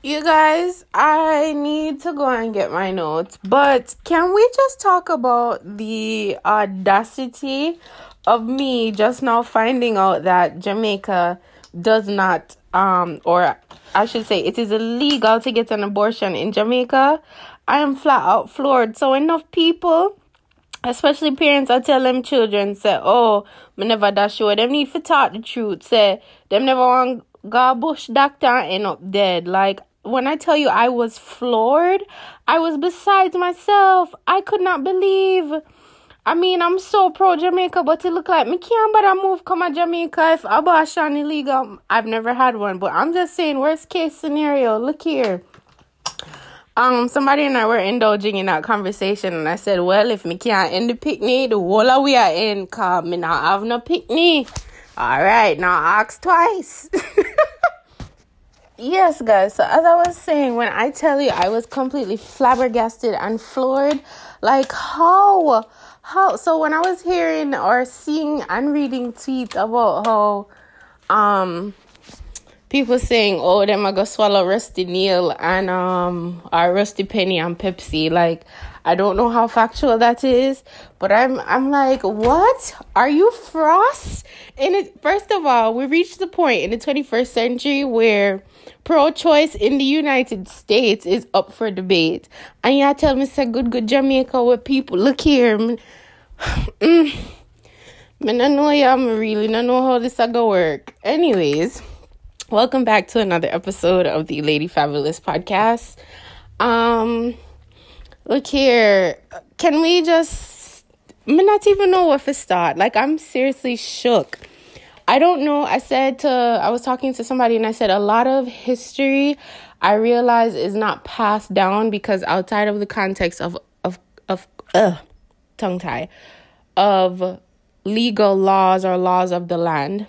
You guys, I need to go and get my notes, but can we just talk about the audacity of me just now finding out that Jamaica does not, um, or I should say, it is illegal to get an abortion in Jamaica? I am flat out floored. So, enough people especially parents I tell them children say, Oh, me never that sure. Them need to talk the truth. Say them never want go bush doctor and end up dead. Like when I tell you I was floored, I was besides myself. I could not believe. I mean, I'm so pro Jamaica, but it look like me can't but I move come to Jamaica if abortion illegal. I've never had one, but I'm just saying worst case scenario. Look here. Um, somebody and I were indulging in that conversation, and I said, "Well, if me can't end the picnic, the whole we are in, cause me not have no picnic." All right, now ask twice. Yes, guys. So as I was saying, when I tell you I was completely flabbergasted and floored, like how how so when I was hearing or seeing and reading tweets about how um people saying, Oh, them I go swallow rusty nail and um or rusty penny and Pepsi, like I don't know how factual that is, but I'm I'm like, what? Are you frost? And it first of all, we reached the point in the 21st century where pro choice in the United States is up for debate. And y'all tell me, say, good, good Jamaica where people look here. Mm, mm, I don't know y'all, I really don't know how this is gonna work. Anyways, welcome back to another episode of the Lady Fabulous podcast. Um, look here, can we just, I not even know where to start. Like, I'm seriously shook I don't know. I said to, I was talking to somebody and I said a lot of history I realize is not passed down because outside of the context of, of, of, uh, tongue tie, of legal laws or laws of the land.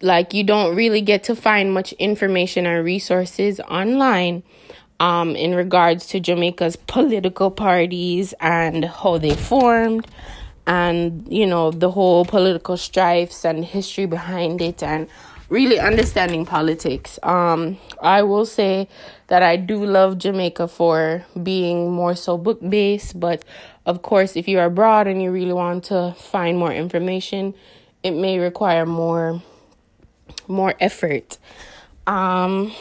Like you don't really get to find much information or resources online um, in regards to Jamaica's political parties and how they formed and you know the whole political strifes and history behind it and really understanding politics. Um i will say that i do love jamaica for being more so book based but of course if you're abroad and you really want to find more information it may require more more effort. Um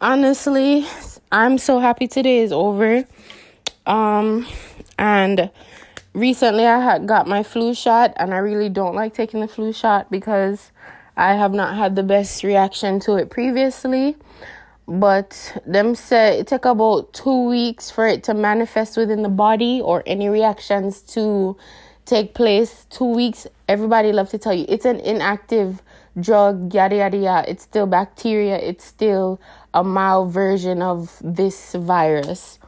honestly i'm so happy today is over. Um and recently I had got my flu shot and I really don't like taking the flu shot because I have not had the best reaction to it previously. But them say it took about two weeks for it to manifest within the body or any reactions to take place. Two weeks, everybody love to tell you it's an inactive drug, yada yada yada. It's still bacteria, it's still a mild version of this virus.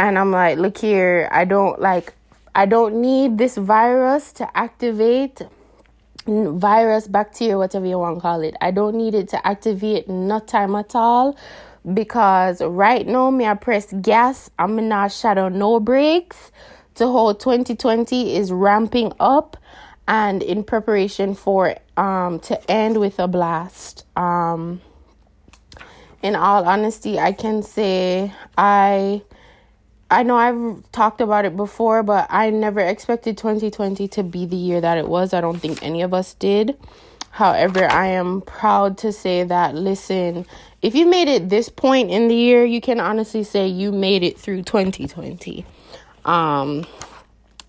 And I'm like, look here, I don't like I don't need this virus to activate virus, bacteria, whatever you want to call it. I don't need it to activate no time at all because right now me I press gas. I'm not shadow no brakes. To hold 2020 is ramping up and in preparation for um to end with a blast. Um in all honesty, I can say I I know I've talked about it before, but I never expected 2020 to be the year that it was. I don't think any of us did. However, I am proud to say that, listen, if you made it this point in the year, you can honestly say you made it through 2020. Um,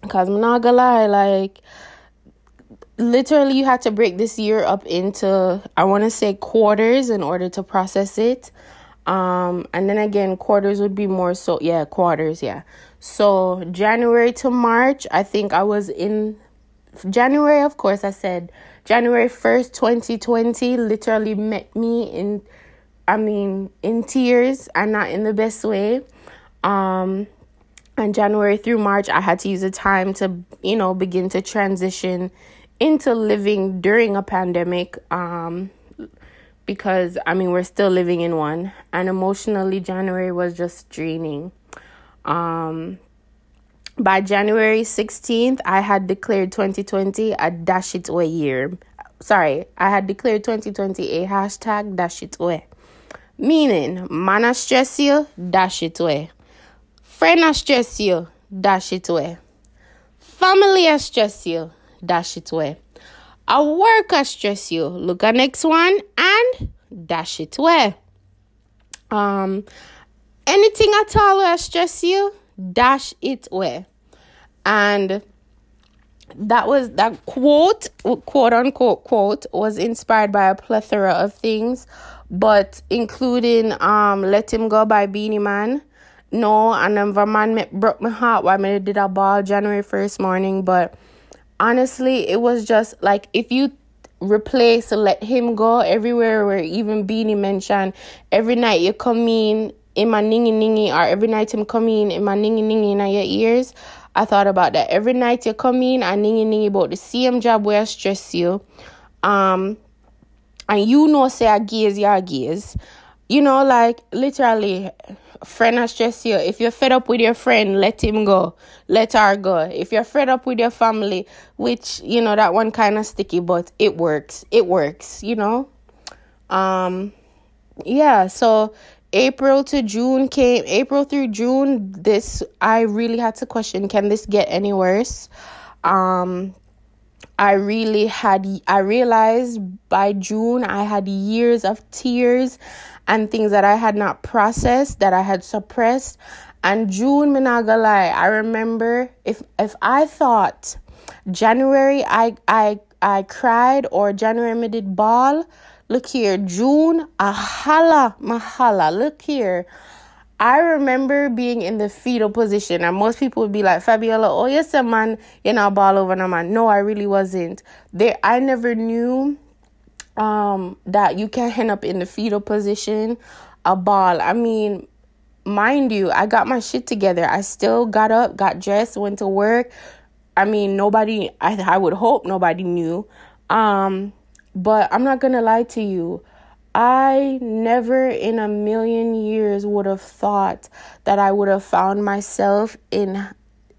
because I'm not gonna lie, like, literally, you had to break this year up into, I want to say, quarters in order to process it. Um, and then again, quarters would be more so, yeah, quarters, yeah. So January to March, I think I was in January, of course, I said January 1st, 2020, literally met me in, I mean, in tears and not in the best way. Um, and January through March, I had to use the time to, you know, begin to transition into living during a pandemic. Um, because I mean we're still living in one and emotionally January was just draining. Um by January 16th I had declared 2020 a dash it away year. Sorry, I had declared 2020 a hashtag dash it away. Meaning, man a stress you, dash it away. Friend a stress you, dash it away. Family a stress you, dash it away. A work a stress you, look at next one and dash it away. Um, anything at all that stress you, dash it away. And that was that quote, quote unquote quote, was inspired by a plethora of things, but including um "Let Him Go" by Beenie Man. No, and then man me, broke my heart while I did a ball January first morning, but honestly, it was just like if you replace "Let Him Go" everywhere where even Beenie mentioned every night you come in in my ningy ningy or every night him come in in my ningy ningy in your ears I thought about that. Every night you come in and ningy ningy about the same job where I stress you. Um and you know say I gaze, you gaze. You know, like literally friend I stress you. If you're fed up with your friend, let him go. Let her go. If you're fed up with your family, which, you know, that one kind of sticky, but it works. It works, you know? Um yeah, so April to June came, April through June, this I really had to question can this get any worse? Um I really had I realized by June I had years of tears and things that I had not processed that I had suppressed. And June, me I remember if if I thought January I I I cried or January me did ball, Look here, June, ahala, mahala. Look here. I remember being in the fetal position, and most people would be like, Fabiola, oh yes, a man, you're not ball over no man. No, I really wasn't. There, I never knew um that you can end up in the fetal position, a ball. I mean, mind you, I got my shit together. I still got up, got dressed, went to work. I mean, nobody. I I would hope nobody knew. Um, but I'm not going to lie to you. I never in a million years would have thought that I would have found myself in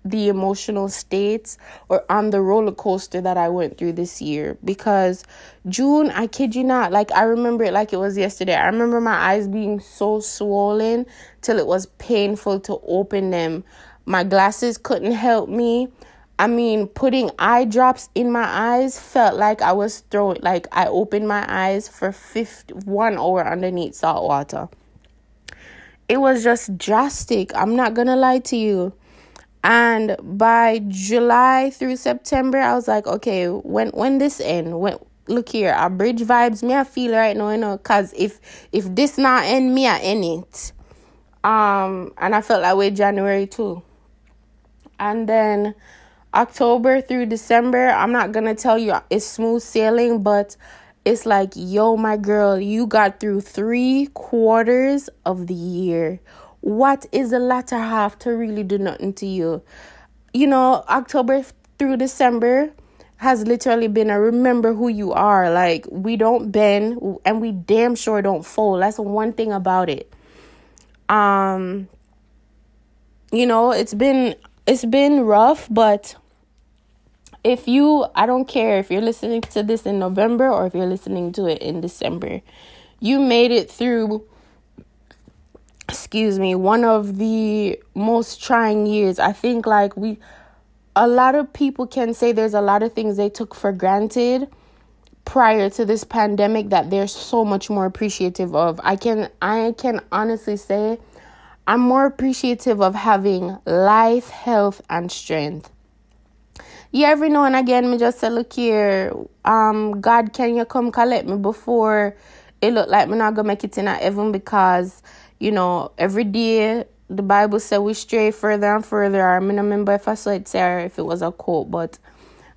the emotional states or on the roller coaster that I went through this year because June, I kid you not, like I remember it like it was yesterday. I remember my eyes being so swollen till it was painful to open them. My glasses couldn't help me. I mean, putting eye drops in my eyes felt like I was throwing, like I opened my eyes for 51 hour underneath salt water. It was just drastic. I'm not gonna lie to you. And by July through September, I was like, okay, when when this end? When look here, our bridge vibes, me I feel right now, you know, cause if if this not end, me I end it. Um, and I felt that way January too. And then October through December, I'm not gonna tell you it's smooth sailing, but it's like, yo, my girl, you got through three quarters of the year. What is the latter half to really do nothing to you? You know, October through December has literally been a remember who you are. Like, we don't bend and we damn sure don't fold. That's one thing about it. Um, you know, it's been it's been rough, but if you, I don't care if you're listening to this in November or if you're listening to it in December, you made it through, excuse me, one of the most trying years. I think like we, a lot of people can say there's a lot of things they took for granted prior to this pandemic that they're so much more appreciative of. I can I can honestly say I'm more appreciative of having life, health, and strength. Yeah, every now and again, me just say, look here, um, God, can you come collect me before it look like me not gonna make it in heaven because, you know, every day the Bible said we stray further and further. I mean, I remember if I saw it there, if it was a quote, but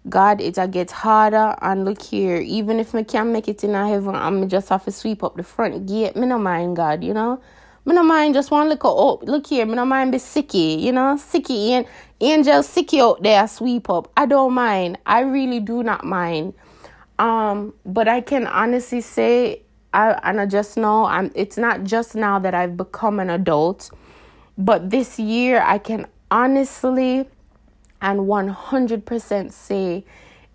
God, it a get harder. And look here, even if me can't make it in heaven, I'm just have to sweep up the front gate. Me no mind God, you know. Me no mind just one look up. Look here, me no mind be sicky, you know, sicky and angel sicky out there sweep up. I don't mind. I really do not mind. Um, but I can honestly say I and I just know I'm it's not just now that I've become an adult, but this year I can honestly and 100% say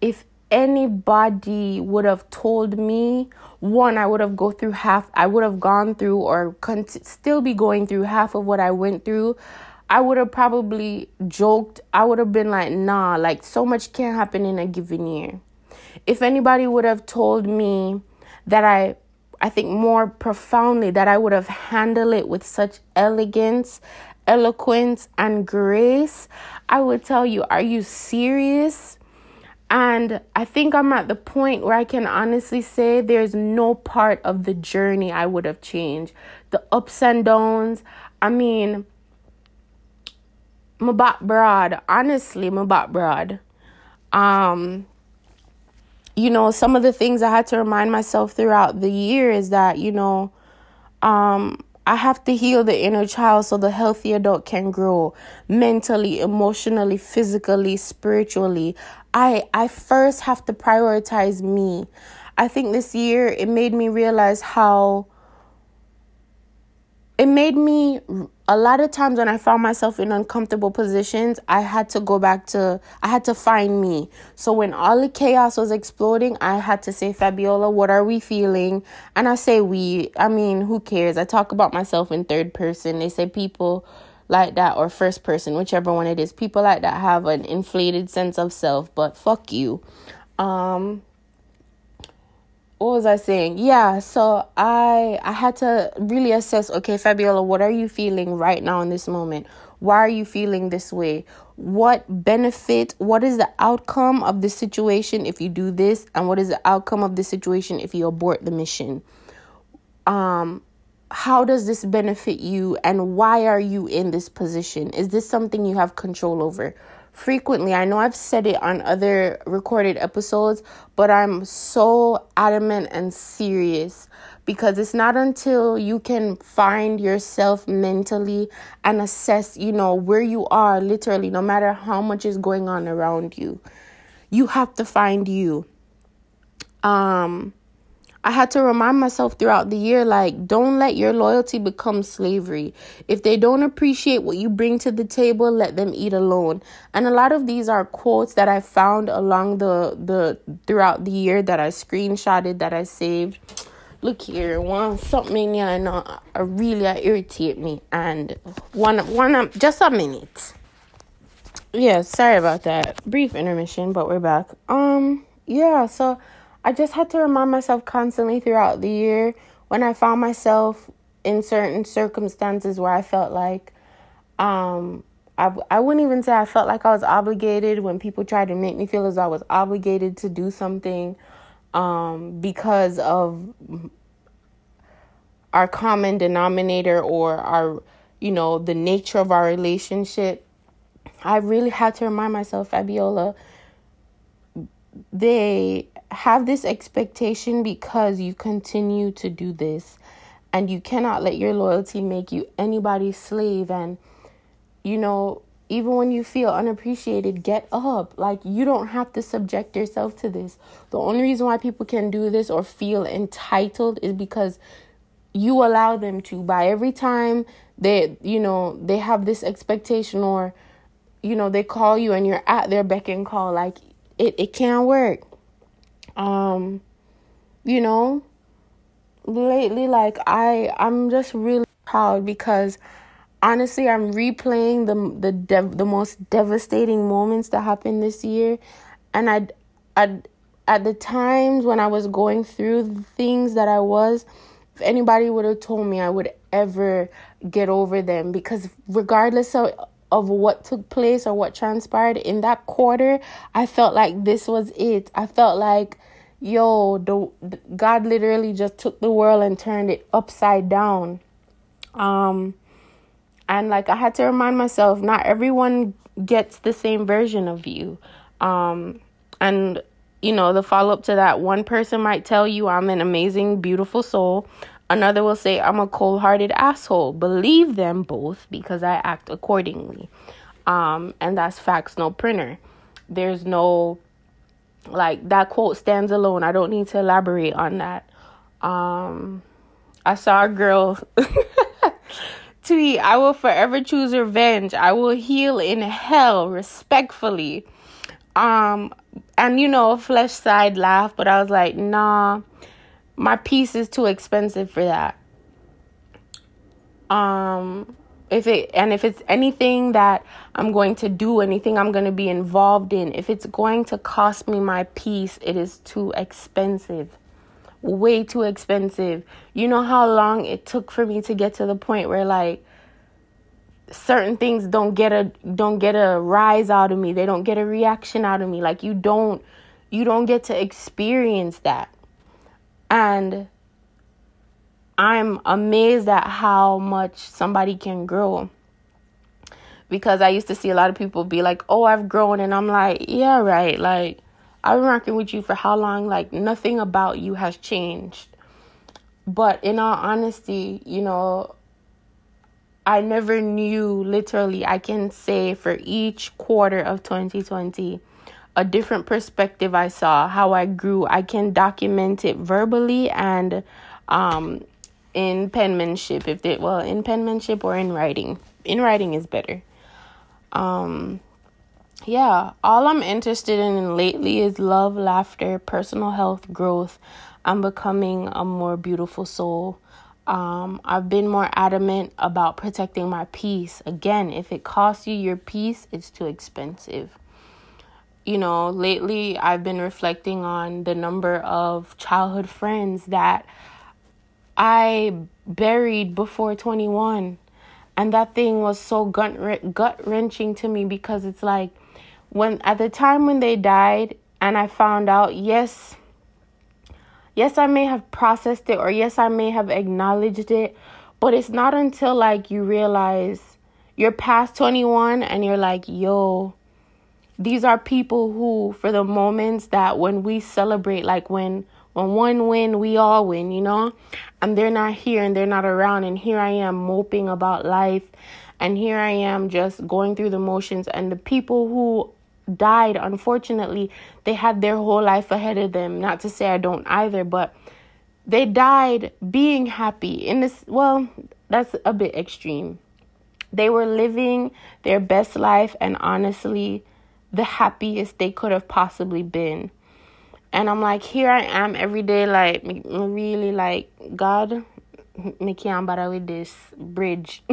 if anybody would have told me one i would have go through half i would have gone through or con- still be going through half of what i went through i would have probably joked. I would have been like nah like so much can happen in a given year. If anybody would have told me that i i think more profoundly that i would have handled it with such elegance eloquence and grace i would tell you are you serious and I think I'm at the point where I can honestly say there's no part of the journey I would have changed. The ups and downs. I mean, my back broad. Honestly, my back broad. Um, you know, some of the things I had to remind myself throughout the year is that, you know, um, I have to heal the inner child so the healthy adult can grow mentally, emotionally, physically, spiritually. I I first have to prioritize me. I think this year it made me realize how it made me a lot of times when I found myself in uncomfortable positions, I had to go back to I had to find me. So when all the chaos was exploding, I had to say, Fabiola, what are we feeling? And I say we, I mean, who cares? I talk about myself in third person. They say people like that or first person, whichever one it is. People like that have an inflated sense of self, but fuck you. Um what was I saying? Yeah, so I I had to really assess, okay, Fabiola, what are you feeling right now in this moment? Why are you feeling this way? What benefit, what is the outcome of the situation if you do this and what is the outcome of the situation if you abort the mission? Um how does this benefit you and why are you in this position? Is this something you have control over? Frequently, I know I've said it on other recorded episodes, but I'm so adamant and serious because it's not until you can find yourself mentally and assess, you know, where you are literally, no matter how much is going on around you. You have to find you. Um, I had to remind myself throughout the year like, don't let your loyalty become slavery. If they don't appreciate what you bring to the table, let them eat alone. And a lot of these are quotes that I found along the, the throughout the year that I screenshotted, that I saved. Look here, one something yeah, I know uh, really uh, irritate me, and one one um, just a minute. Yeah, sorry about that brief intermission, but we're back. Um, yeah, so I just had to remind myself constantly throughout the year when I found myself in certain circumstances where I felt like um I, I wouldn't even say I felt like I was obligated when people tried to make me feel as I was obligated to do something um, because of our common denominator or our, you know, the nature of our relationship. I really had to remind myself, Fabiola, they have this expectation because you continue to do this and you cannot let your loyalty make you anybody's slave and you know even when you feel unappreciated get up. Like you don't have to subject yourself to this. The only reason why people can do this or feel entitled is because you allow them to. By every time they you know they have this expectation or you know they call you and you're at their beck and call like it, it can't work um you know lately like i i'm just really proud because honestly i'm replaying the the dev, the most devastating moments that happened this year. And i i at the times when i was going through things that i was if anybody would have told me i would ever get over them because regardless of of what took place or what transpired in that quarter, I felt like this was it. I felt like, yo, the God literally just took the world and turned it upside down. Um, and like I had to remind myself, not everyone gets the same version of you. Um, and you know, the follow up to that, one person might tell you I'm an amazing, beautiful soul. Another will say, I'm a cold hearted asshole. Believe them both because I act accordingly. Um, and that's facts, no printer. There's no, like, that quote stands alone. I don't need to elaborate on that. Um, I saw a girl tweet, I will forever choose revenge. I will heal in hell respectfully. Um, and you know, flesh side laugh, but I was like, nah, my piece is too expensive for that. Um, if it and if it's anything that I'm going to do, anything I'm going to be involved in, if it's going to cost me my piece, it is too expensive. Way too expensive. You know how long it took for me to get to the point where like certain things don't get a don't get a rise out of me. They don't get a reaction out of me. Like you don't you don't get to experience that. And I'm amazed at how much somebody can grow. Because I used to see a lot of people be like, "Oh, I've grown," and I'm like, "Yeah, right." Like I've been working with you for how long? Like nothing about you has changed. But in all honesty, you know, I never knew literally, I can say for each quarter of 2020, a different perspective I saw, how I grew. I can document it verbally and um, in penmanship, if they, well, in penmanship or in writing. In writing is better. Um, yeah, all I'm interested in lately is love, laughter, personal health, growth. I'm becoming a more beautiful soul. Um, I've been more adamant about protecting my peace. Again, if it costs you your peace, it's too expensive. You know, lately I've been reflecting on the number of childhood friends that I buried before 21. And that thing was so gut gut wrenching to me because it's like when at the time when they died and I found out, yes, yes, I may have processed it or yes, I may have acknowledged it, but it's not until like you realize you're past 21 and you're like, yo, these are people who, for the moments that when we celebrate, like when when one win, we all win, you know? And they're not here and they're not around. And here I am moping about life. And here I am just going through the motions. And the people who died, unfortunately, they had their whole life ahead of them. Not to say I don't either, but they died being happy. In this, well, that's a bit extreme. They were living their best life and honestly, the happiest they could have possibly been. And I'm like, here I am every day, like, really, like, God, me can't bother with this bridge.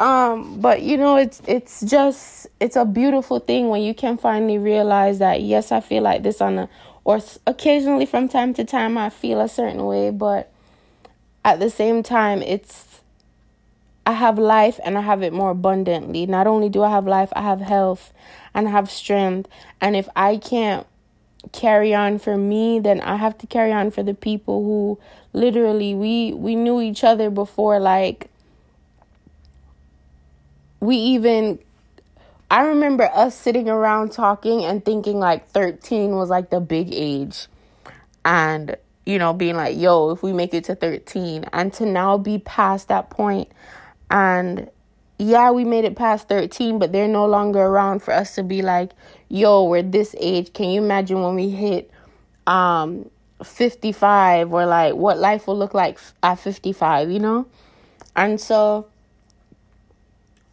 Um, but you know, it's it's just it's a beautiful thing when you can finally realize that yes, I feel like this on a or occasionally from time to time I feel a certain way, but at the same time, it's I have life and I have it more abundantly. Not only do I have life, I have health and I have strength. And if I can't carry on for me, then I have to carry on for the people who literally we we knew each other before like we even I remember us sitting around talking and thinking like 13 was like the big age. And, you know, being like, yo, if we make it to 13, and to now be past that point, and yeah, we made it past 13, but they're no longer around for us to be like, yo, we're this age. Can you imagine when we hit um 55 or like what life will look like at 55, you know? And so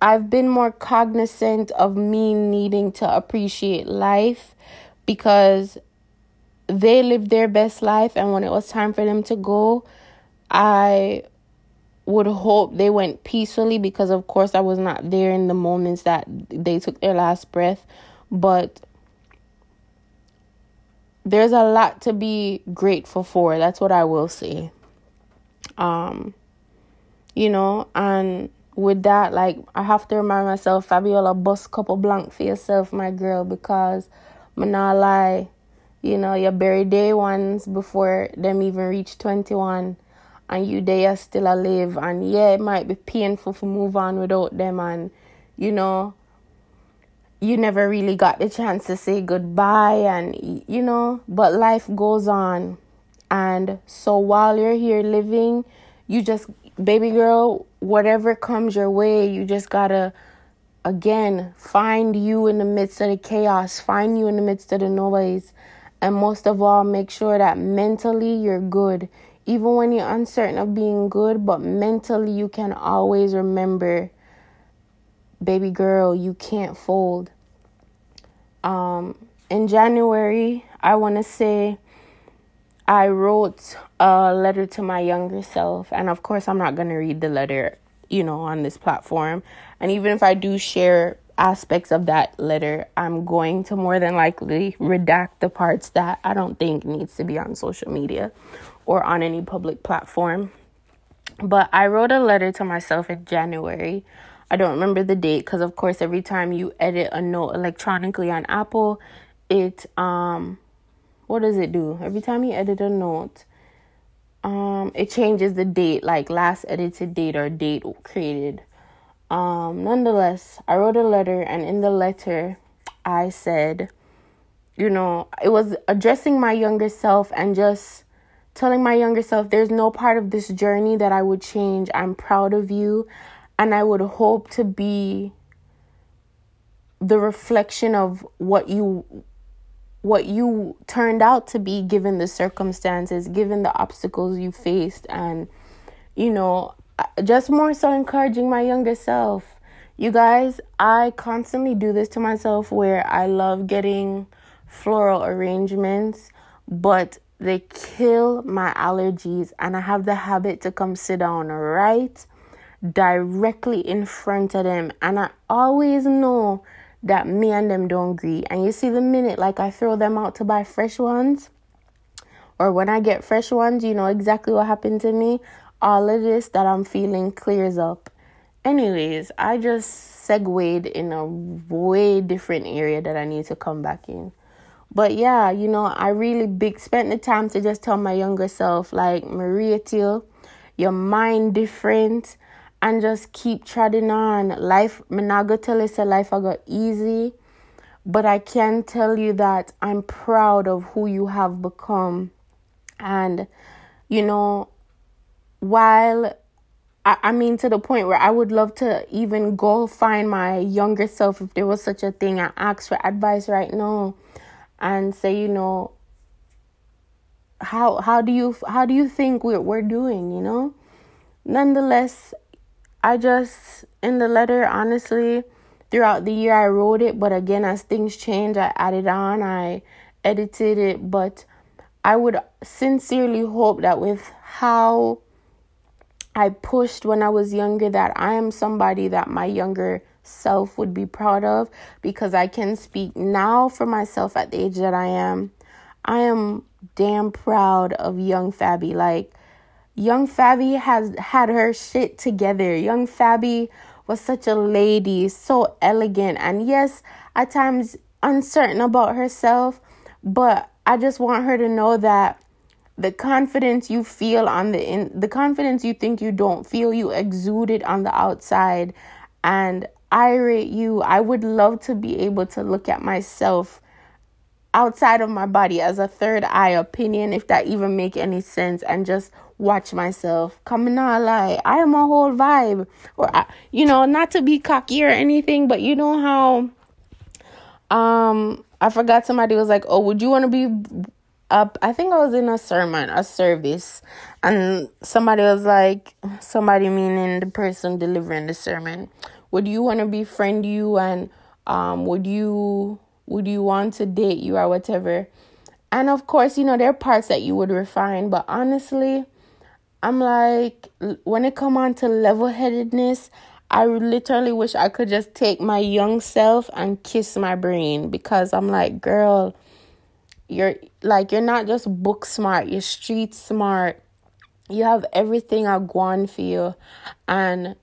I've been more cognizant of me needing to appreciate life because they lived their best life and when it was time for them to go, I would hope they went peacefully because of course I was not there in the moments that they took their last breath, but there's a lot to be grateful for. That's what I will say. Um you know, and with that, like I have to remind myself, Fabiola, bust couple blank for yourself, my girl, because not lie. You know, you bury day ones before them even reach 21 and you they are still alive and yeah it might be painful to move on without them and you know you never really got the chance to say goodbye and you know but life goes on and so while you're here living you just baby girl, whatever comes your way, you just gotta, again, find you in the midst of the chaos, find you in the midst of the noise. And most of all, make sure that mentally you're good. Even when you're uncertain of being good, but mentally you can always remember, baby girl, you can't fold. Um, in January, I want to say I wrote a letter to my younger self. And of course, I'm not going to read the letter, you know, on this platform. And even if I do share aspects of that letter, I'm going to more than likely redact the parts that I don't think needs to be on social media or on any public platform. But I wrote a letter to myself in January. I don't remember the date because of course every time you edit a note electronically on Apple, it um what does it do? Every time you edit a note, um it changes the date like last edited date or date created. Um nonetheless, I wrote a letter and in the letter I said, you know, it was addressing my younger self and just telling my younger self there's no part of this journey that I would change. I'm proud of you and I would hope to be the reflection of what you what you turned out to be given the circumstances, given the obstacles you faced and you know, just more so encouraging my younger self. You guys, I constantly do this to myself where I love getting floral arrangements, but they kill my allergies, and I have the habit to come sit down right directly in front of them. And I always know that me and them don't agree. And you see, the minute like I throw them out to buy fresh ones, or when I get fresh ones, you know exactly what happened to me. All of this that I'm feeling clears up. Anyways, I just segued in a way different area that I need to come back in. But yeah, you know, I really big spent the time to just tell my younger self, like, Maria Teal, your mind different and just keep treading on. Life, me not tell you say life I got easy, but I can tell you that I'm proud of who you have become. And, you know, while I, I mean, to the point where I would love to even go find my younger self if there was such a thing and ask for advice right now and say, you know, how how do you how do you think we're we're doing, you know? Nonetheless, I just in the letter honestly throughout the year I wrote it, but again as things change, I added on, I edited it, but I would sincerely hope that with how I pushed when I was younger that I am somebody that my younger self would be proud of because I can speak now for myself at the age that I am. I am damn proud of young Fabi. Like, young Fabi has had her shit together. Young Fabi was such a lady, so elegant, and yes, at times uncertain about herself, but I just want her to know that the confidence you feel on the in the confidence you think you don't feel you exude it on the outside and I rate you. I would love to be able to look at myself outside of my body as a third eye opinion, if that even make any sense, and just watch myself. Coming not lie, I am a whole vibe, or you know, not to be cocky or anything, but you know how. Um, I forgot somebody was like, "Oh, would you want to be up?" I think I was in a sermon, a service, and somebody was like, somebody meaning the person delivering the sermon would you want to befriend you and um would you would you want to date you or whatever? And of course you know there are parts that you would refine but honestly i'm like when it come on to level-headedness i literally wish i could just take my young self and kiss my brain because i'm like girl you're like you're not just book smart you're street smart. You have everything i want for you. And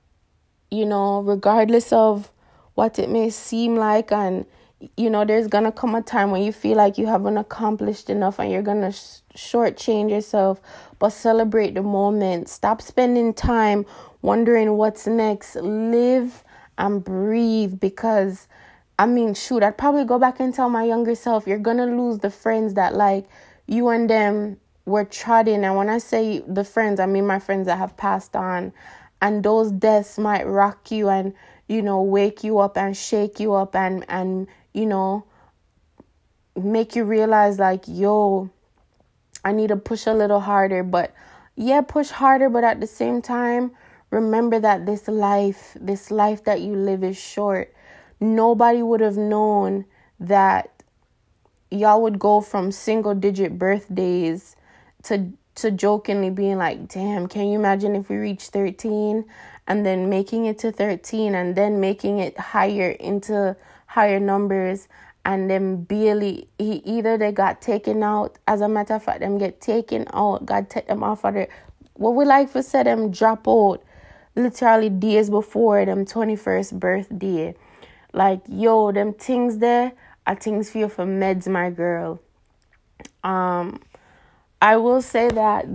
you know, regardless of what it may seem like. And, you know, there's to come a time when you feel like you haven't accomplished enough and you're to sh- shortchange yourself. But celebrate the moment. Stop spending time wondering what's next. Live and breathe because. I mean, shoot, I'd probably go back and tell my younger self, you're gonna lose the friends that like you and them were trotting. And when I say the friends, I mean my friends that have passed on and those deaths might rock you and you know wake you up and shake you up and and you know make you realize like yo I need to push a little harder. But yeah push harder but at the same time remember that this life this life that you live is short. Nobody would have known that y'all would go from single digit birthdays to to jokingly being like, damn, can you imagine if we reach 13 and then making it to 13 and then making it higher into higher numbers and then barely he either they got taken out as a matter of fact them get taken out god take them off of the what we like for say them drop out literally days before them 21st birthday. Like yo them things there are things for you for meds my girl. Um I will say that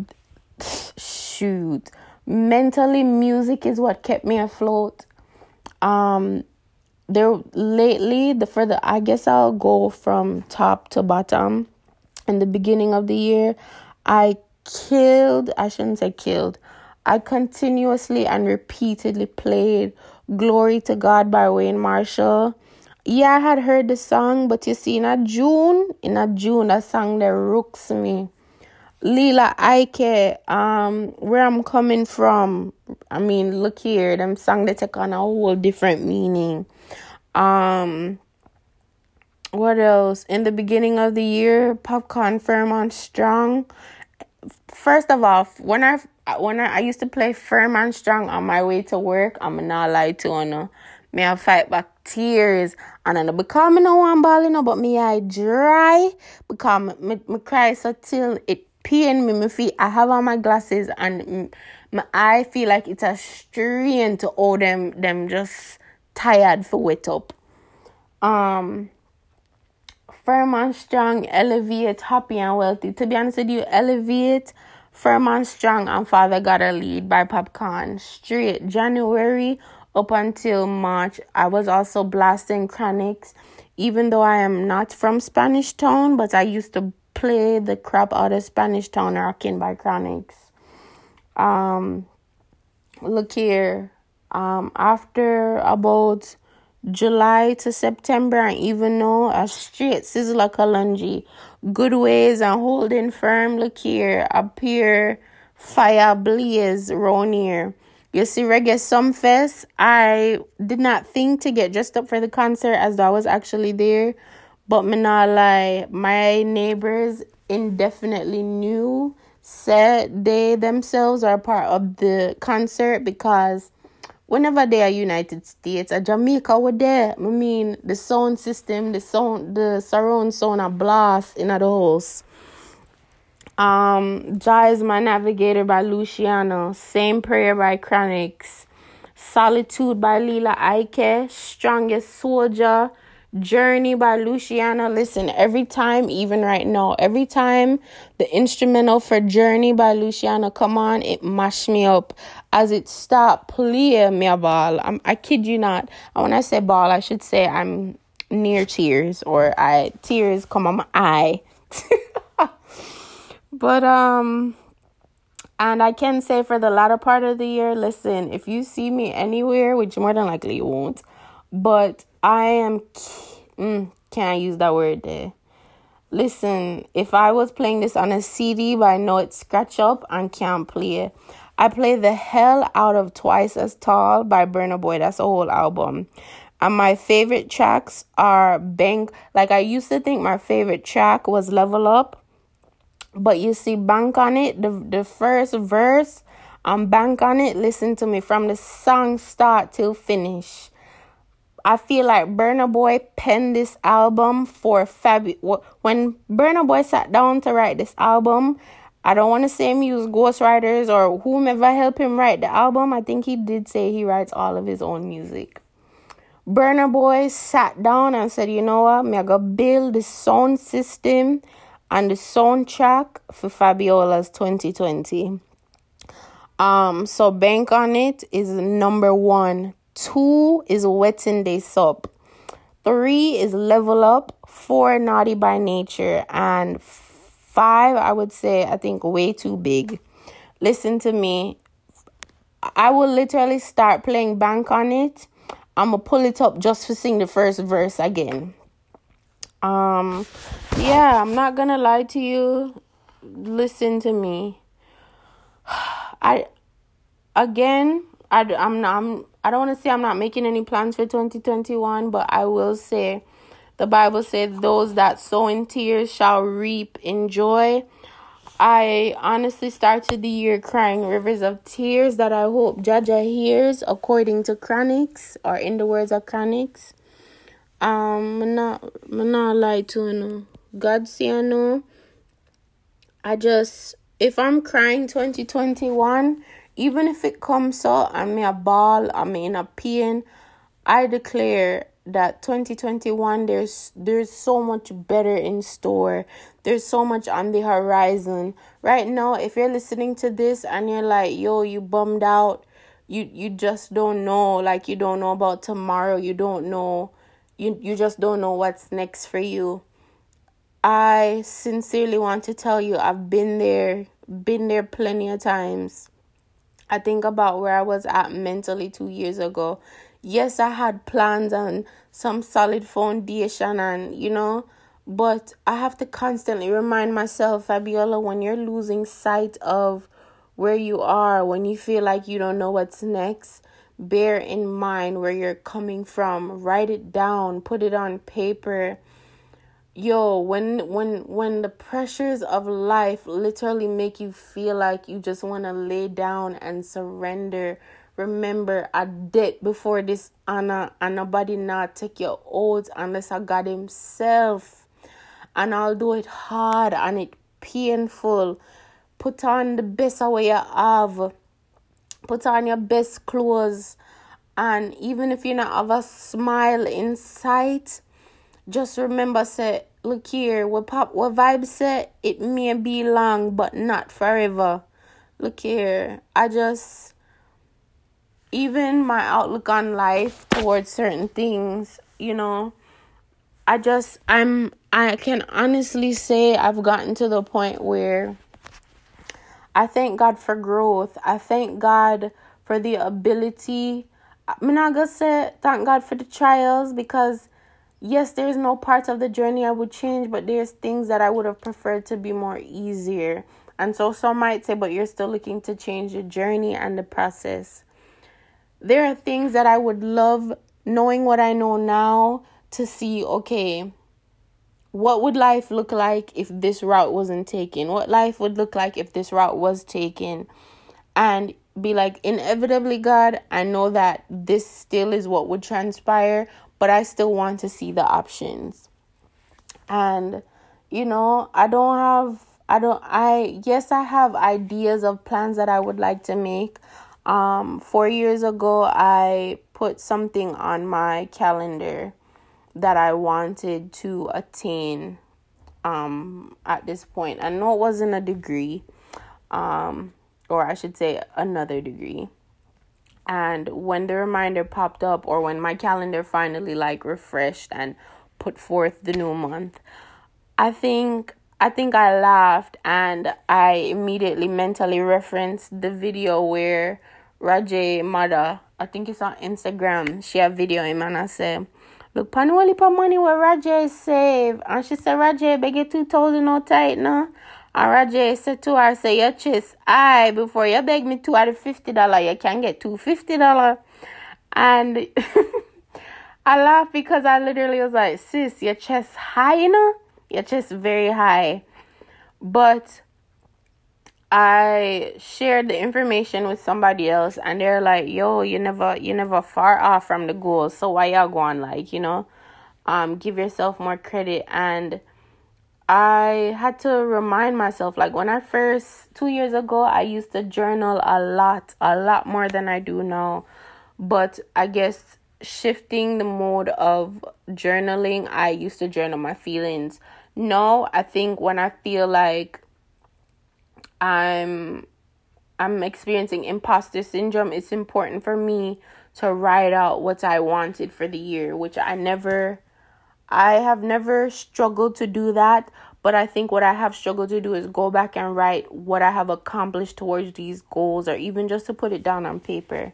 shoot, mentally music is what kept me afloat. Um there lately the further I guess I'll go from top to bottom. In the beginning of the year, I killed, I shouldn't say killed. I continuously and repeatedly played Glory to God by Wayne Marshall. Yeah, I had heard the song, but you see, in a June, in a June, that song that rooks me. Lila Ike, um, where I'm coming from. I mean, look here, them song they take on a whole different meaning. Um, what else? In the beginning of the year, Popcaan firm on strong. First of all, when I when I, I used to play firm and strong on my way to work, I'm not lie to you. Me I fight back tears and I become no one ball, you know, but me I dry because me, me cry so till it me feel I have on my glasses and my eye feel like it's a strain to all them them just tired for wet up. Um firm and strong, elevate, happy and wealthy. To be honest with you, elevate, firm and strong, and Father Got a Lead by Popcaan. Straight January up until March, I was also blasting Chronixx, Even though I am not from Spanish Town, but I used to play the crap out of Spanish Town Rocking by Chronixx. Um, look here. Um, after about July to September, and even though a straight Sizzla Kalonji, good ways and holding firm. Look here, here, fire blaze round here. You see, Reggae Sumfest. I did not think to get dressed up for the concert as I was actually there but me not lie, my neighbors indefinitely knew said they themselves are part of the concert because whenever they are United States, a Jamaica were there. I mean the sound system, the sound the surround sound a blast in the house. Um Jah is my navigator by Luciano, same prayer by Chronixx, Solitude by Lila Ike, Strongest Soldier Journey by Luciano. Listen, every time, even right now, every time the instrumental for Journey by Luciano come on, it mash me up. As it start play me a ball. I'm, I kid you not. When I say ball, I should say I'm near tears or I tears come on my eye. but um and I can say for the latter part of the year, listen, if you see me anywhere, which more than likely you won't, but I am. Mm, can't use that word there. Listen, if I was playing this on a CD, but I know it's scratch up and can't play it. I play the hell out of Twice as Tall by Burna Boy. That's a whole album. And my favorite tracks are Bank. Like I used to think my favorite track was Level Up. But you see, Bank on it, the the first verse, I'm bank on it. Listen to me from the song start till finish. I feel like Burna Boy penned this album for Fabi. When Burna Boy sat down to write this album, I don't want to say he used ghostwriters or whomever helped him write the album. I think he did say he writes all of his own music. Burna Boy sat down and said, you know what, I'm gonna build the sound system and the soundtrack for Fabiola's 2020. Um, so bank on it is number one Two is Wetin Dey Sup. Three is level up. Four naughty by nature. And five, I would say, I think way too big. Listen to me. I will literally start playing bank on it. I'm gonna pull it up just to sing the first verse again. Um, yeah, I'm not gonna lie to you. Listen to me. I again, I I'm I'm I don't want to say I'm not making any plans for 2021, but I will say The Bible said, Those that sow in tears shall reap in joy. I honestly started the year crying rivers of tears that I hope Jaja hears according to Chronixx, or in the words of Chronixx. Um, I'm not, I'm not to you. God see I know. I just, if I'm crying 2021, even if it comes so, I'm in a ball, I'm in a pain, I declare that 2021 there's there's so much better in store. There's so much on the horizon. Right now if you're listening to this and you're like yo you bummed out you you just don't know like you don't know about tomorrow you don't know you you just don't know what's next for you. I sincerely want to tell you i've been there been there plenty of times i think about where i was at mentally 2 years ago yes, I had plans and some solid foundation, and you know, but I have to constantly remind myself, Fabiola, when you're losing sight of where you are, when you feel like you don't know what's next, bear in mind where you're coming from. Write it down, put it on paper. Yo, when when when the pressures of life literally make you feel like you just want to lay down and surrender, Remember, i did before this honor, and nobody not take your oath unless I God Himself. And I'll do it hard and it painful. Put on the best what you have. Put on your best clothes. And even if you not have a smile in sight, just remember say, look here, what pop what vibe say, it may be long but not forever. Look here. I just even my outlook on life towards certain things, you know, I just I'm I can honestly say I've gotten to the point where I thank God for growth. I thank God for the ability. I'm not gonna say thank God for the trials because yes, there's no part of the journey I would change, but there's things that I would have preferred to be more easier. And so some might say, but you're still looking to change the journey and the process. There are things that I would love knowing what I know now to see okay, what would life look like if this route wasn't taken? What life would look like if this route was taken? And be like, inevitably, God, I know that this still is what would transpire, but I still want to see the options. And, you know, I don't have, I don't, I, yes, I have ideas of plans that I would like to make. Um, four years ago, I put something on my calendar that I wanted to attain um, at this point. I know it wasn't a degree, um, or I should say another degree. And when the reminder popped up, or when my calendar finally like refreshed and put forth the new month, I think I think I laughed and I immediately mentally referenced the video where Rajay mother, I think it's on Instagram, she have video him and I say, Look, Panuali pa money where Rajay save. And she said, Rajay, beg you 2000 no tight no. And Rajay said to her, say, your chest I before you beg me two out of $50, you can get two $50. And I laugh because I literally was like, sis, your chest high, you know? Your chest very high. But I shared the information with somebody else and they're like, yo, you never you never far off from the goal. So why y'all going like, you know, um, give yourself more credit and I had to remind myself like when I first two years ago I used to journal a lot, a lot more than I do now. But I guess shifting the mode of journaling, I used to journal my feelings. No, I think when I feel like I'm I'm experiencing imposter syndrome, it's important for me to write out what I wanted for the year, which I never I have never struggled to do that, but I think what I have struggled to do is go back and write what I have accomplished towards these goals or even just to put it down on paper.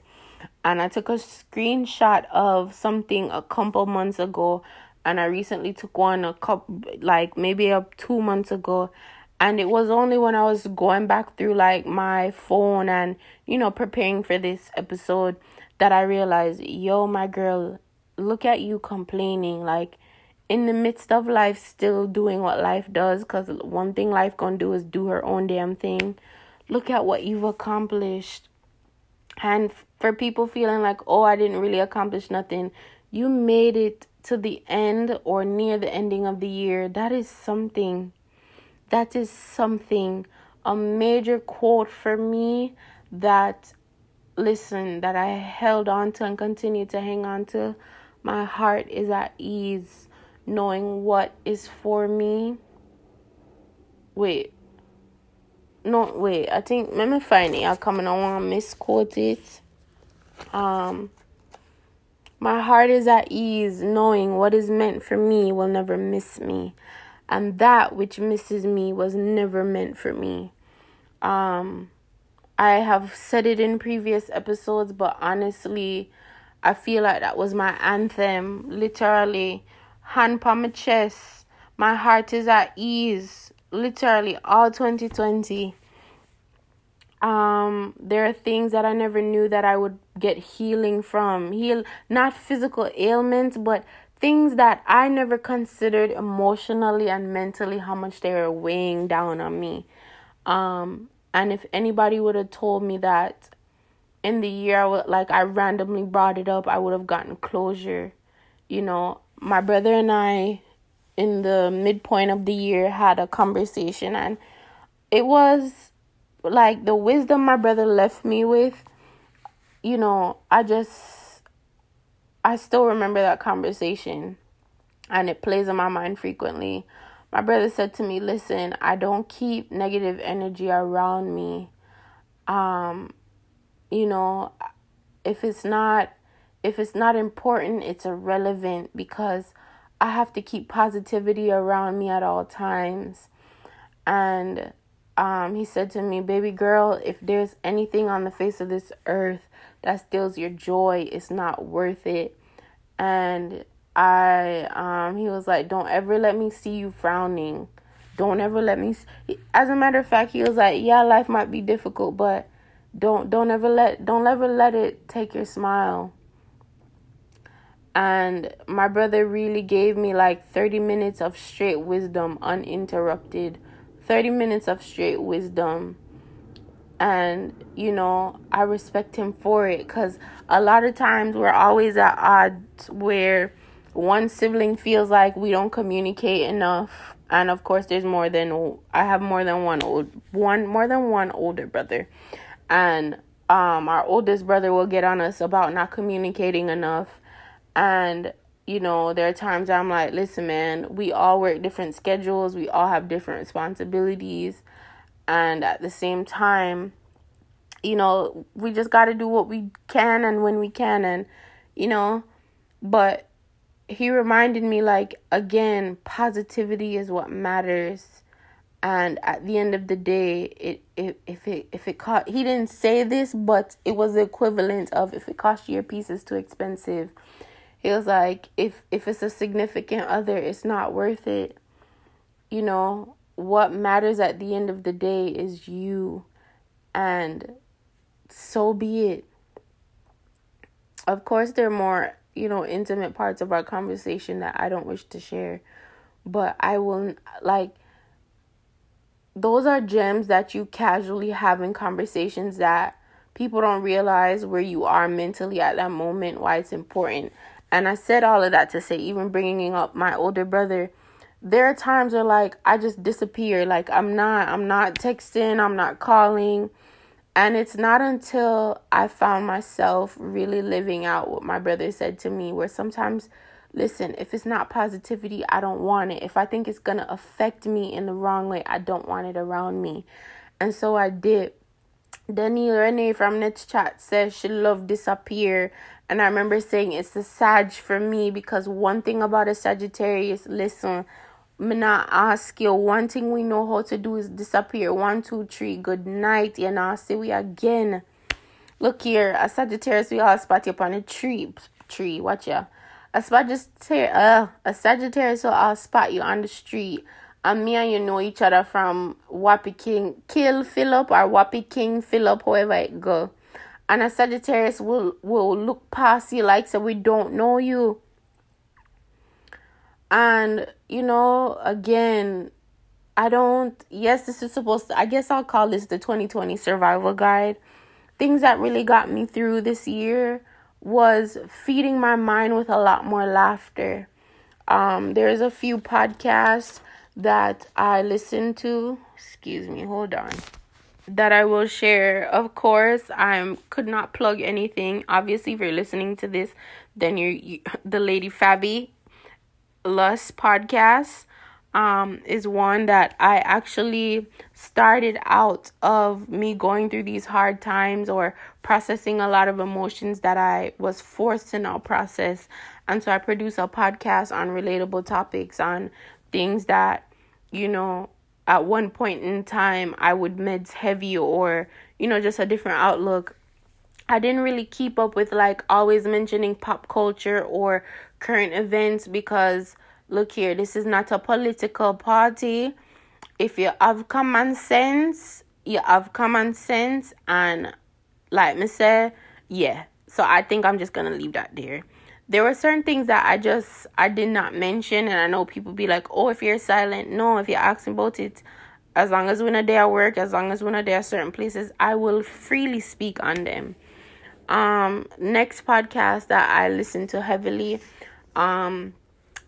And I took a screenshot of something a couple months ago and I recently took one a couple like maybe up 2 months ago and it was only when I was going back through like my phone and you know preparing for this episode that I realized, yo, my girl, look at you complaining. Like in the midst of life still doing what life does because one thing life gonna do is do her own damn thing. Look at what you've accomplished. And for people feeling like oh i didn't really accomplish nothing you made it to the end or near the ending of the year. That is something. That is something. A major quote for me that listen that i held on to and continue to hang on to my heart is at ease knowing what is for me. Wait. No, wait. I think let me find it. I come and I want to misquote it. Um my heart is at ease knowing what is meant for me will never miss me and that which misses me was never meant for me. Um I have said it in previous episodes but honestly I feel like that was my anthem literally hand on my chest. My heart is at ease. Literally all 2020. Um, there are things that I never knew that I would get healing from. Heal not physical ailments, but things that I never considered emotionally and mentally how much they were weighing down on me. Um, and if anybody would have told me that in the year I would like I randomly brought it up, I would have gotten closure. You know, my brother and I, in the midpoint of the year, had a conversation, and it was like the wisdom my brother left me with. You know, I just, I still remember that conversation, and it plays in my mind frequently. My brother said to me, "Listen, I don't keep negative energy around me. Um, you know, if it's not if it's not important, it's irrelevant because I have to keep positivity around me at all times. And um, he said to me, Baby girl, if there's anything on the face of this earth that steals your joy, it's not worth it. And I, um, he was like, Don't ever let me see you frowning. Don't ever let me. As a matter of fact, he was like, Yeah, life might be difficult, but don't don't ever let don't ever let it take your smile and my brother really gave me like 30 minutes of straight wisdom uninterrupted. 30 minutes of straight wisdom. And you know i respect him for it because a lot of times we're always at odds where one sibling feels like we don't communicate enough. And of course there's more than i have more than one old one more than one older brother. And um our oldest brother will get on us about not communicating enough and you know, there are times I'm like, listen, man, we all work different schedules, we all have different responsibilities, and at the same time, you know, we just got to do what we can and when we can, and you know, but he reminded me, like, again, positivity is what matters. And at the end of the day, it, it if it if it cost he didn't say this, but it was the equivalent of if it cost you your piece is too expensive, he was like if if it's a significant other it's not worth it. You know what matters at the end of the day is you and so be it. Of course there are more you know intimate parts of our conversation that i don't wish to share but i will like those are gems that you casually have in conversations that people don't realize where you are mentally at that moment why it's important and I said all of that to say, even bringing up my older brother, there are times where like I just disappear. Like I'm not, I'm not texting, I'm not calling. And it's not until I found myself really living out what my brother said to me, where sometimes, listen, if it's not positivity, I don't want it. If I think it's going to affect me in the wrong way, I don't want it around me. And so I did. Danielle Renee from Next Chat says she love disappear and I remember saying it's a Sag for me because one thing about a Sagittarius, listen, me not ask you. One thing we know how to do is disappear. One, two, three, good night. You know, see we again. Look here, a Sagittarius, we all spot you up on a tree. Tree, watch ya. A Sagittarius, uh, a Sagittarius will all spot you on the street. And me and you know each other from Wappy King, Kill Philip or Wappy King Philip, however it go and a Sagittarius will will look past you like so we don't know you. And, you know, again, I don't, yes, this is supposed to, I guess I'll call this the 2020 survival guide. Things that really got me through this year was feeding my mind with a lot more laughter. Um, there's a few podcasts that I listen to. Excuse me, hold on. That I will share. Of course, I could not plug anything. Obviously, if you're listening to this, then you're you, the Lady Fabi Lust podcast um, is one that I actually started out of me going through these hard times or processing a lot of emotions that I was forced to not process. And so I produce a podcast on relatable topics, on things that, you know, at one point in time I would meds heavy or, you know, just a different outlook. I didn't really keep up with like always mentioning pop culture or current events because look here, this is not a political party. If you have common sense, you have common sense, and like me say, yeah. So I think I'm just gonna leave that there. There were certain things that I just I did not mention, and I know people be like, "Oh, if you're silent, no. If you're asking about it, as long as we're not there at work, as long as we're not there at certain places, I will freely speak on them." Um, next podcast that I listen to heavily, um,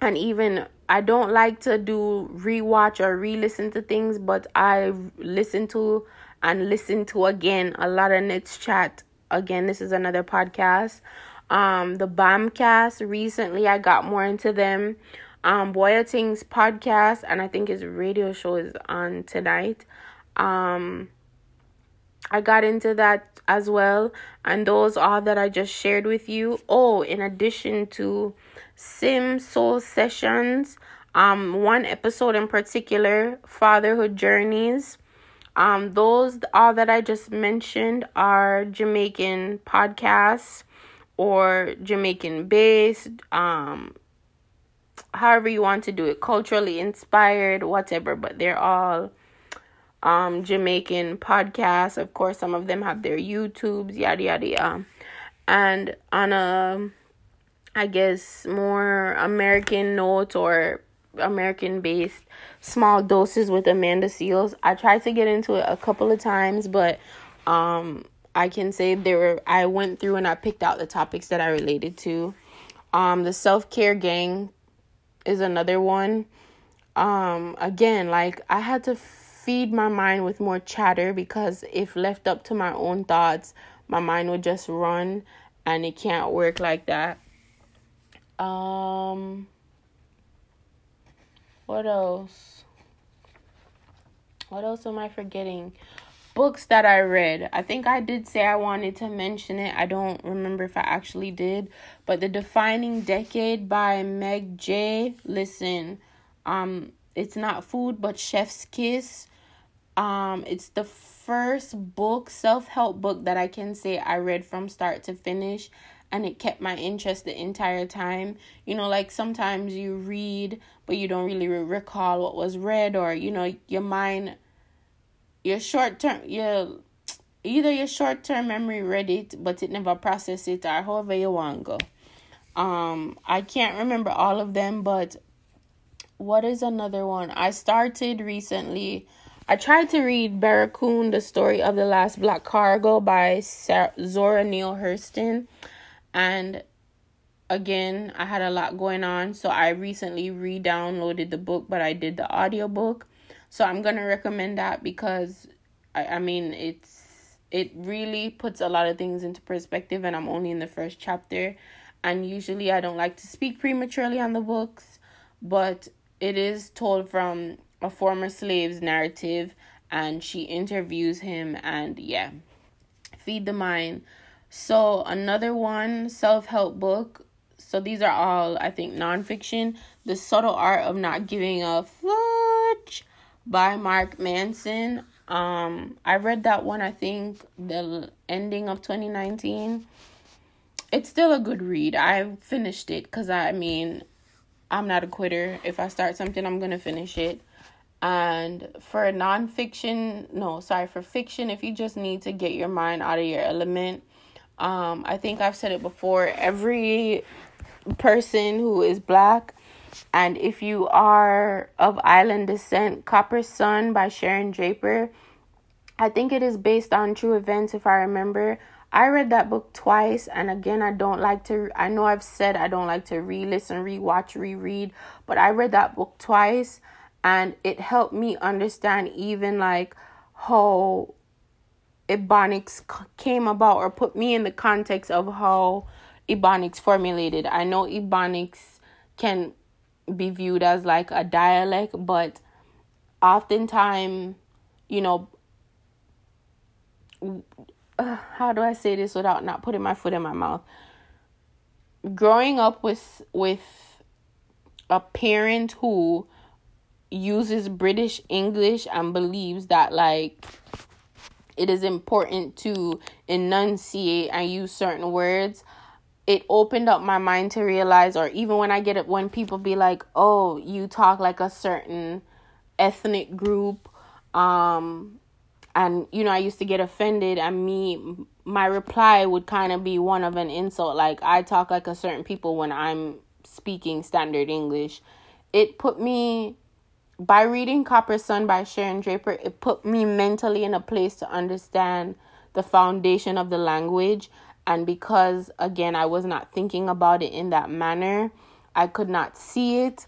and even I don't like to do rewatch or re-listen to things, but I listen to and listen to again a lot of Nits chat. Again, this is another podcast. Um, the Bombcast. Recently, I got more into them. Um, Boyating's podcast, and I think his radio show is on tonight. Um, I got into that as well, and those are that I just shared with you. Oh, in addition to Sim Soul Sessions. Um, one episode in particular, Fatherhood Journeys. Um, those all that I just mentioned are Jamaican podcasts or Jamaican based. Um, however you want to do it, culturally inspired, whatever. But they're all um Jamaican podcasts. Of course, some of them have their YouTubes, yada yada yada. And on a I guess, more American notes or American based small doses with Amanda Seales. I tried to get into it a couple of times, but um I can say there were I went through and I picked out the topics that I related to. Um the self-care gang is another one. Um again, like I had to feed my mind with more chatter because if left up to my own thoughts, my mind would just run and it can't work like that. Um, what else? What else am I forgetting? Books that I read. I think I did say I wanted to mention it. I don't remember if I actually did. But The Defining Decade by Meg Jay. Listen, um, it's not food but chef's kiss. Um, it's the first book, self-help book that I can say I read from start to finish and it kept my interest the entire time. You know, like sometimes you read, but you don't really recall what was read, or you know, your mind, your short term, your either your short term memory read it, but it never processed it, or however you want go. Um, I can't remember all of them, but what is another one? I started recently. I tried to read Barracoon, the story of the last black cargo by Sarah, Zora Neale Hurston and again, I had a lot going on, so I recently re-downloaded the book, but I did the audiobook. So I'm to recommend that because I I mean, it's it really puts a lot of things into perspective and I'm only in the first chapter. And usually I don't like to speak prematurely on the books, but it is told from a former slave's narrative and she interviews him and yeah. Feed the mind so another one, self-help book. So these are all I think nonfiction. The Subtle Art of Not Giving a Fudge by Mark Manson. Um, I read that one. I think the ending of 2019. It's still a good read. I finished it because I mean, I'm not a quitter. If I start something, I'm gonna finish it. And for nonfiction, no, sorry, for fiction, if you just need to get your mind out of your element, um, I think I've said it before. Every person who is black And if you are of island descent, Copper Sun by Sharon Draper. I think it is based on true events, if I remember. I read that book twice, and again, I don't like to. I know I've said I don't like to re listen, re watch, reread, but I read that book twice, and it helped me understand even like how Ebonics came about, or put me in the context of how Ebonics formulated. I know Ebonics can be viewed as like a dialect, but oftentimes, you know, how do I say this without not putting my foot in my mouth? Growing up with with a parent who uses British English and believes that like it is important to enunciate and use certain words it opened up my mind to realize or even when i get it when people be like oh you talk like a certain ethnic group um and you know i used to get offended and me my reply would kind of be one of an insult like i talk like a certain people when i'm speaking standard english. It put me by reading copper sun by sharon draper it put me mentally in a place to understand the foundation of the language and because again i was not thinking about it in that manner i could not see it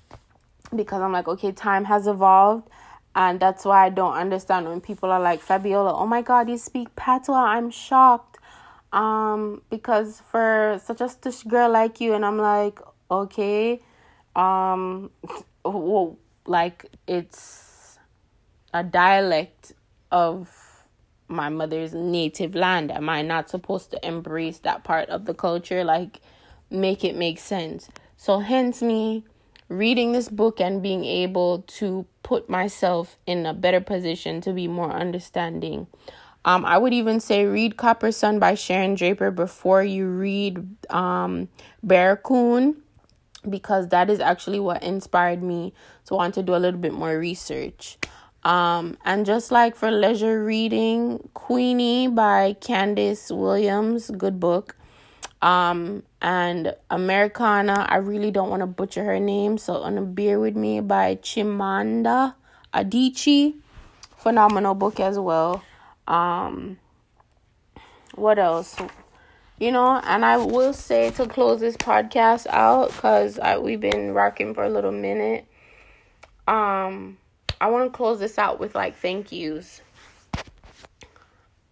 because i'm like okay time has evolved and that's why I don't understand when people are like, Fabiola, oh my god, you speak patois. I'm shocked. Um, because for such a stush girl like you, and I'm like, okay, um, well, like it's a dialect of my mother's native land. Am I not supposed to embrace that part of the culture? Like, make it make sense. So, hence me reading this book and being able to put myself in a better position to be more understanding. Um, I would even say read Copper Sun by Sharon Draper before you read um, Barracoon because that is actually what inspired me to want to do a little bit more research. Um, and just like for leisure reading, Queenie by Candice Williams, good book. Um, and Americanah, I really don't want to butcher her name, so on a beer with me by Chimamanda Adichie, phenomenal book as well. Um, what else? You know, and I will say to close this podcast out because we've been rocking for a little minute. Um, I want to close this out with like thank yous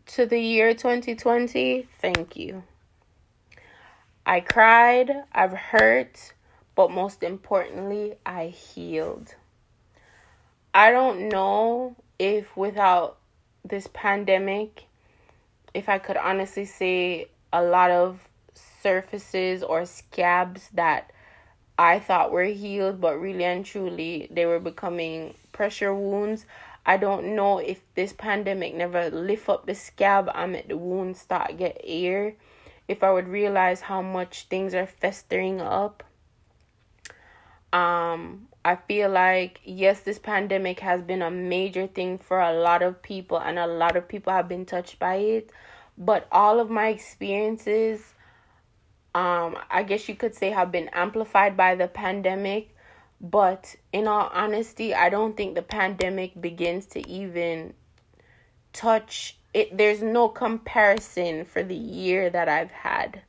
to the year 2020. Thank you. I cried, I've hurt, but most importantly, I healed. I don't know if without this pandemic, if I could honestly say a lot of surfaces or scabs that I thought were healed, but really and truly they were becoming pressure wounds. I don't know if this pandemic never lift up the scab and make the wound start get air if I would realize how much things are festering up. Um, I feel like yes, this pandemic has been a major thing for a lot of people, and a lot of people have been touched by it. But all of my experiences, um, I guess you could say, have been amplified by the pandemic. But in all honesty, I don't think the pandemic begins to even touch it there's no comparison for the year that I've had.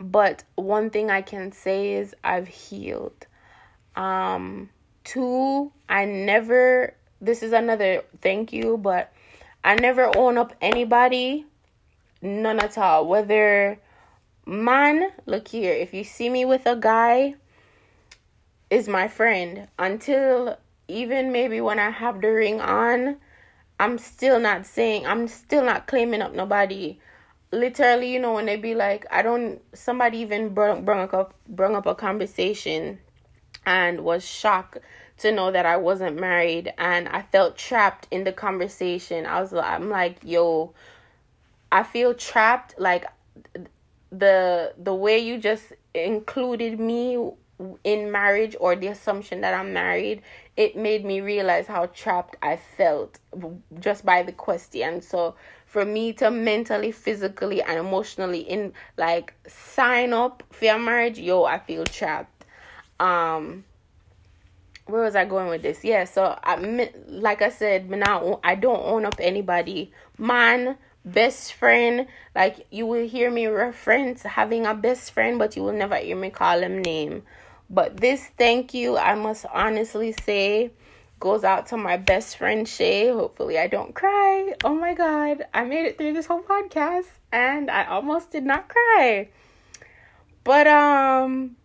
But one thing I can say is I've healed. Um two, I never this is another thank you, but I never own up anybody none at all. Whether man, look here, if you see me with a guy is my friend until even maybe when I have the ring on I'm still not saying I'm still not claiming up nobody. Literally, you know, when they be like, I don't. Somebody even brought brought up brought up a conversation, and was shocked to know that I wasn't married, and I felt trapped in the conversation. I was, I'm like, yo, I feel trapped. Like the the way you just included me in marriage or the assumption that I'm married, it made me realize how trapped I felt just by the question. So for me to mentally, physically, and emotionally in like sign up for your marriage, yo, I feel trapped. Um, where was I going with this? Yeah, so I like I said, now I don't own up anybody. Man, best friend, like you will hear me reference having a best friend, but you will never hear me call him name. But this thank you, I must honestly say, goes out to my best friend Shay. Hopefully, I don't cry. Oh my god, I made it through this whole podcast and I almost did not cry. But, um,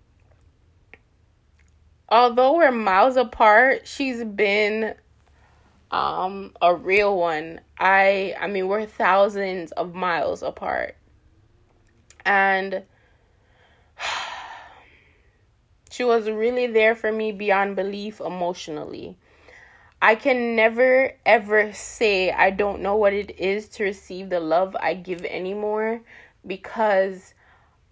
although we're miles apart, she's been um a real one. I I mean we're thousands of miles apart. And she was really there for me beyond belief emotionally. I can never ever say I don't know what it is to receive the love I give anymore because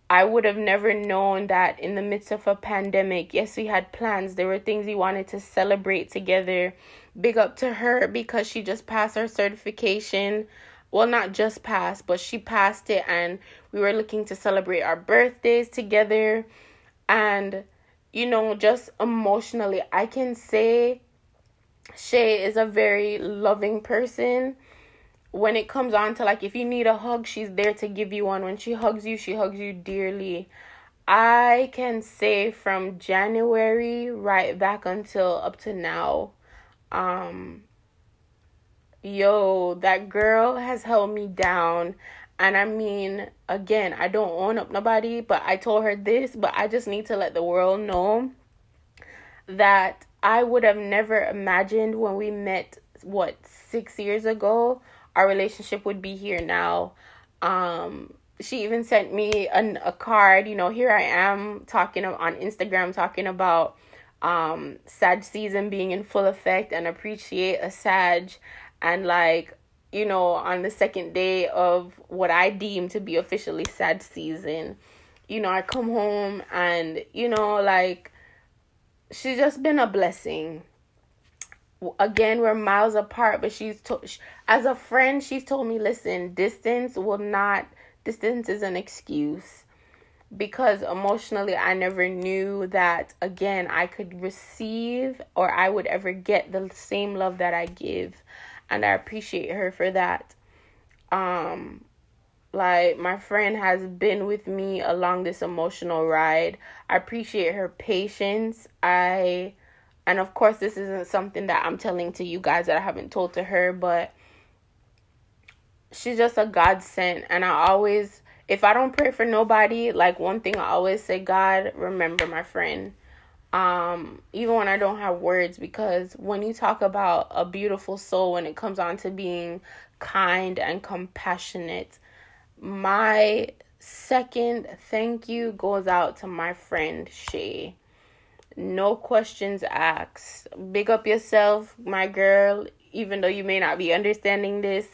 I would have never known that in the midst of a pandemic, yes, we had plans. There were things we wanted to celebrate together. Big up to her because she just passed her certification. Well, not just passed, but she passed it, and we were looking to celebrate our birthdays together. And, you know, just emotionally, I can say Shay is a very loving person when it comes on to like if you need a hug, she's there to give you one. When she hugs you, she hugs you dearly. I can say from January right back until up to now, um yo, that girl has held me down. And I mean, again, I don't own up nobody, but I told her this, but I just need to let the world know that I would have never imagined when we met what 6 years ago our relationship would be here now. Um, she even sent me an, a card. You know, here I am talking on Instagram, talking about um, Sag season being in full effect and appreciate a Sag. And like, you know, on the second day of what I deem to be officially sad season, you know, I come home and, you know, like, she's just been a blessing. Again we're miles apart but she's to, as a friend she's told me listen distance will not distance is an excuse. Because emotionally I never knew that again I could receive or I would ever get the same love that I give and I appreciate her for that um like my friend has been with me along this emotional ride I appreciate her patience I and of course, this isn't something that I'm telling to you guys that I haven't told to her, but she's just a godsend. And I always, if I don't pray for nobody, like one thing I always say, God, remember my friend. Um, even when I don't have words, because when you talk about a beautiful soul, when it comes on to being kind and compassionate, my second thank you goes out to my friend Shay no questions asked. Big up yourself, my girl, even though you may not be understanding this.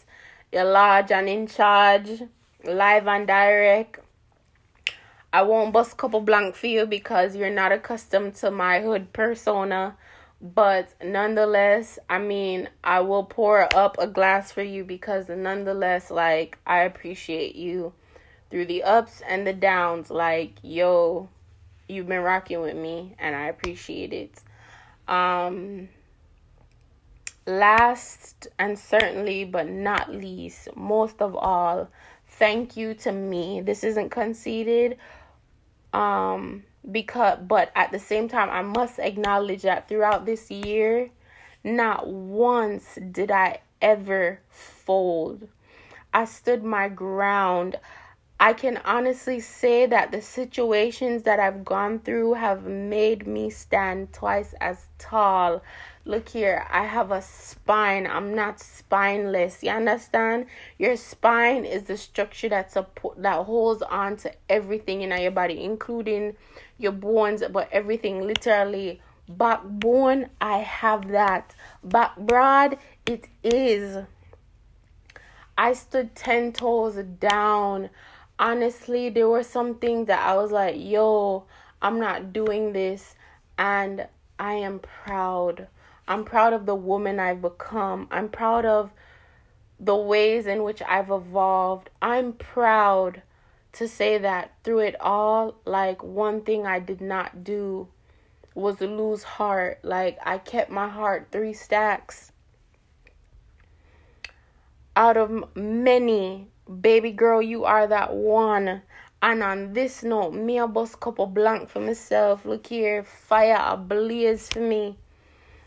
You're large and in charge, live and direct. I won't bust a couple blank for you because you're not accustomed to my hood persona. But nonetheless, I mean, I will pour up a glass for you because nonetheless, like, I appreciate you through the ups and the downs. Like, yo, you've been rocking with me and I appreciate it. Um last and certainly but not least, most of all, thank you to me. This isn't conceited. Um because but at the same time I must acknowledge that throughout this year not once did I ever fold. I stood my ground. I can honestly say that the situations that I've gone through have made me stand twice as tall. Look here, I have a spine. I'm not spineless. You understand? Your spine is the structure that support that holds on to everything in your body, including your bones, but everything literally. Backbone, I have that. Back broad, it is. I stood ten toes down honestly, there were some things that I was like, yo, I'm not doing this. And I am proud. I'm proud of the woman I've become. I'm proud of the ways in which I've evolved. I'm proud to say that through it all, like one thing I did not do was lose heart. Like I kept my heart three stacks. Out of many, baby girl, you are that one. And on this note, me a bust couple blank for myself. Look here, fire ablaze for me.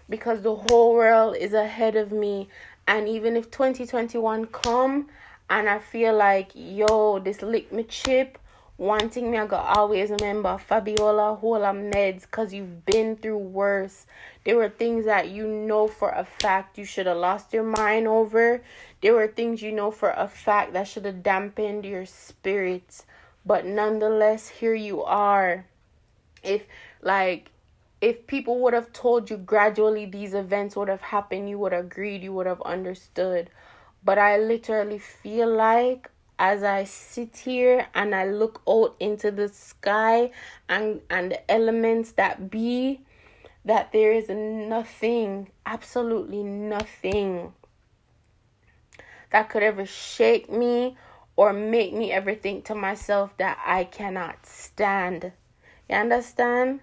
Because the whole world is ahead of me. And even if 2021 come and I feel like, yo, this lick me chip, one thing me I got always remember, Fabiola, hold on meds, cause you've been through worse. There were things that you know for a fact you should have lost your mind over. There were things you know for a fact that should have dampened your spirits. But nonetheless, here you are. If like if people would have told you gradually these events would have happened, you would have agreed, you would have understood. But I literally feel like as I sit here and I look out into the sky and and the elements that be that there is nothing absolutely nothing that could ever shake me or make me ever think to myself that I cannot stand. You understand?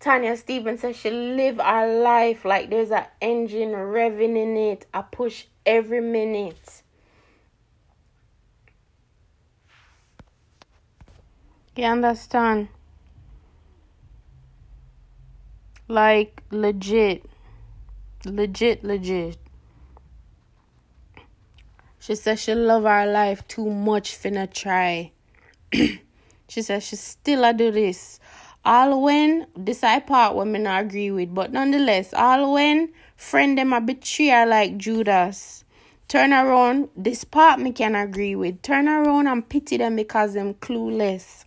Tanya Stephens says she live our life like there's an engine revving in it. I push every minute. You understand? Like legit. Legit, legit. She says she love our life too much finna try. she says she still a do this. All when this I part women I agree with, but nonetheless, all when friend them a betray her like Judas. Turn around, this part me can agree with. Turn around and pity them because them clueless.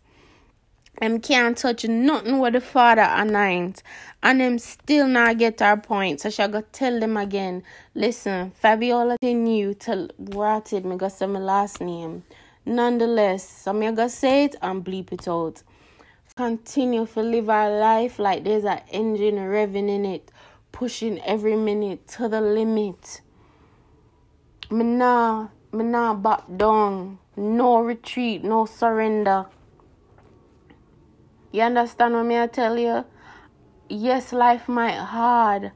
Them can't touch nothing with the father anoint. And them still not get our point. So she go tell them again. Listen, Fabiola knew to what it me go say my last name. Nonetheless, so me go say it and bleep it out. Continue to live our life like there's an engine revving in it, pushing every minute to the limit. Me nah, me nah back down. No retreat, no surrender. You understand what me I tell you? Yes, life might hard.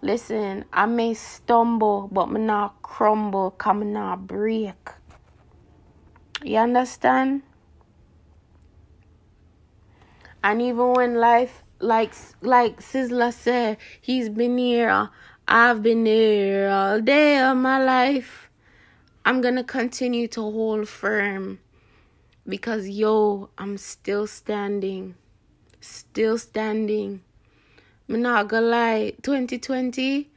Listen, I may stumble, but me not crumble, come me not break. You understand? And even when life, like like Sizzla said, he's been here, I've been here all day of my life. I'm gonna continue to hold firm because yo, I'm still standing. Still standing. I'm not gonna lie, 2020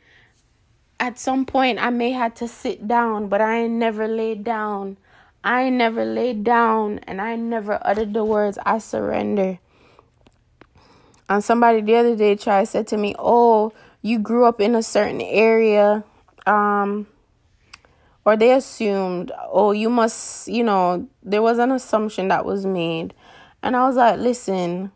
at some point I may have to sit down, but I ain't never laid down. I never laid down and I never uttered the words I surrender. And somebody the other day tried said to me, "Oh, you grew up in a certain area um or they assumed, oh, you must, you know, there was an assumption that was made. And I was like, listen,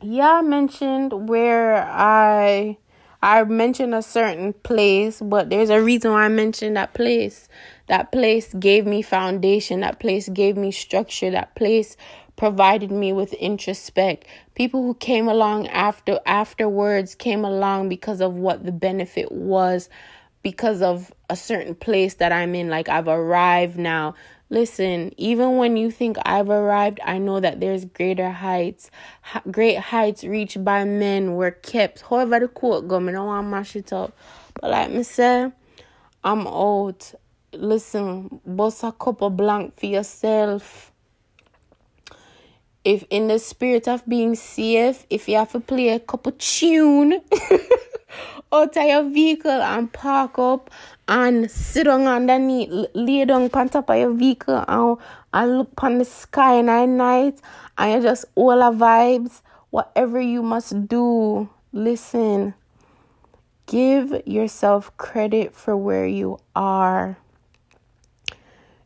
yeah, I mentioned where I I mentioned a certain place, but there's a reason why I mentioned that place. That place gave me foundation, that place gave me structure, that place provided me with introspect. People who came along after afterwards came along because of what the benefit was because of a certain place that I'm in. Like I've arrived now. Listen, even when you think I've arrived, I know that there's greater heights. great heights reached by men were kept. However, the quote go, I don't want to mash it up. But like me say, I'm old. Listen, bust a couple blank for yourself. If in the spirit of being safe, if you have to play a couple tune. out of your vehicle and park up and sit down underneath, lay down on top of your vehicle and, and look on the sky night night and you just all the vibes. Whatever you must do, listen. Give yourself credit for where you are.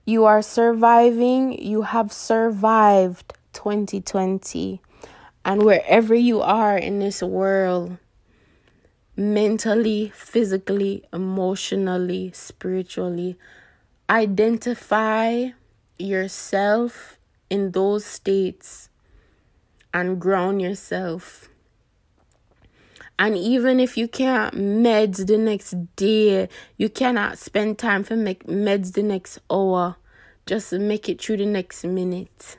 You are surviving. You have survived 2020. And wherever you are in this world, mentally, physically, emotionally, spiritually. Identify yourself in those states and ground yourself. And even if you can't meds the next day, you cannot spend time for make meds the next hour. Just make it through the next minute.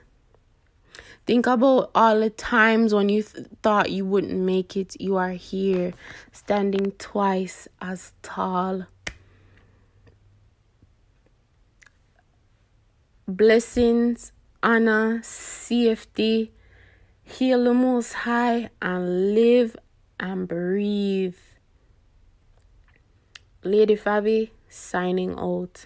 Think about all the times when you th- thought you wouldn't make it. You are here, standing twice as tall. Blessings, honor, safety, heal the most high, and live and breathe. Lady Fabi signing out.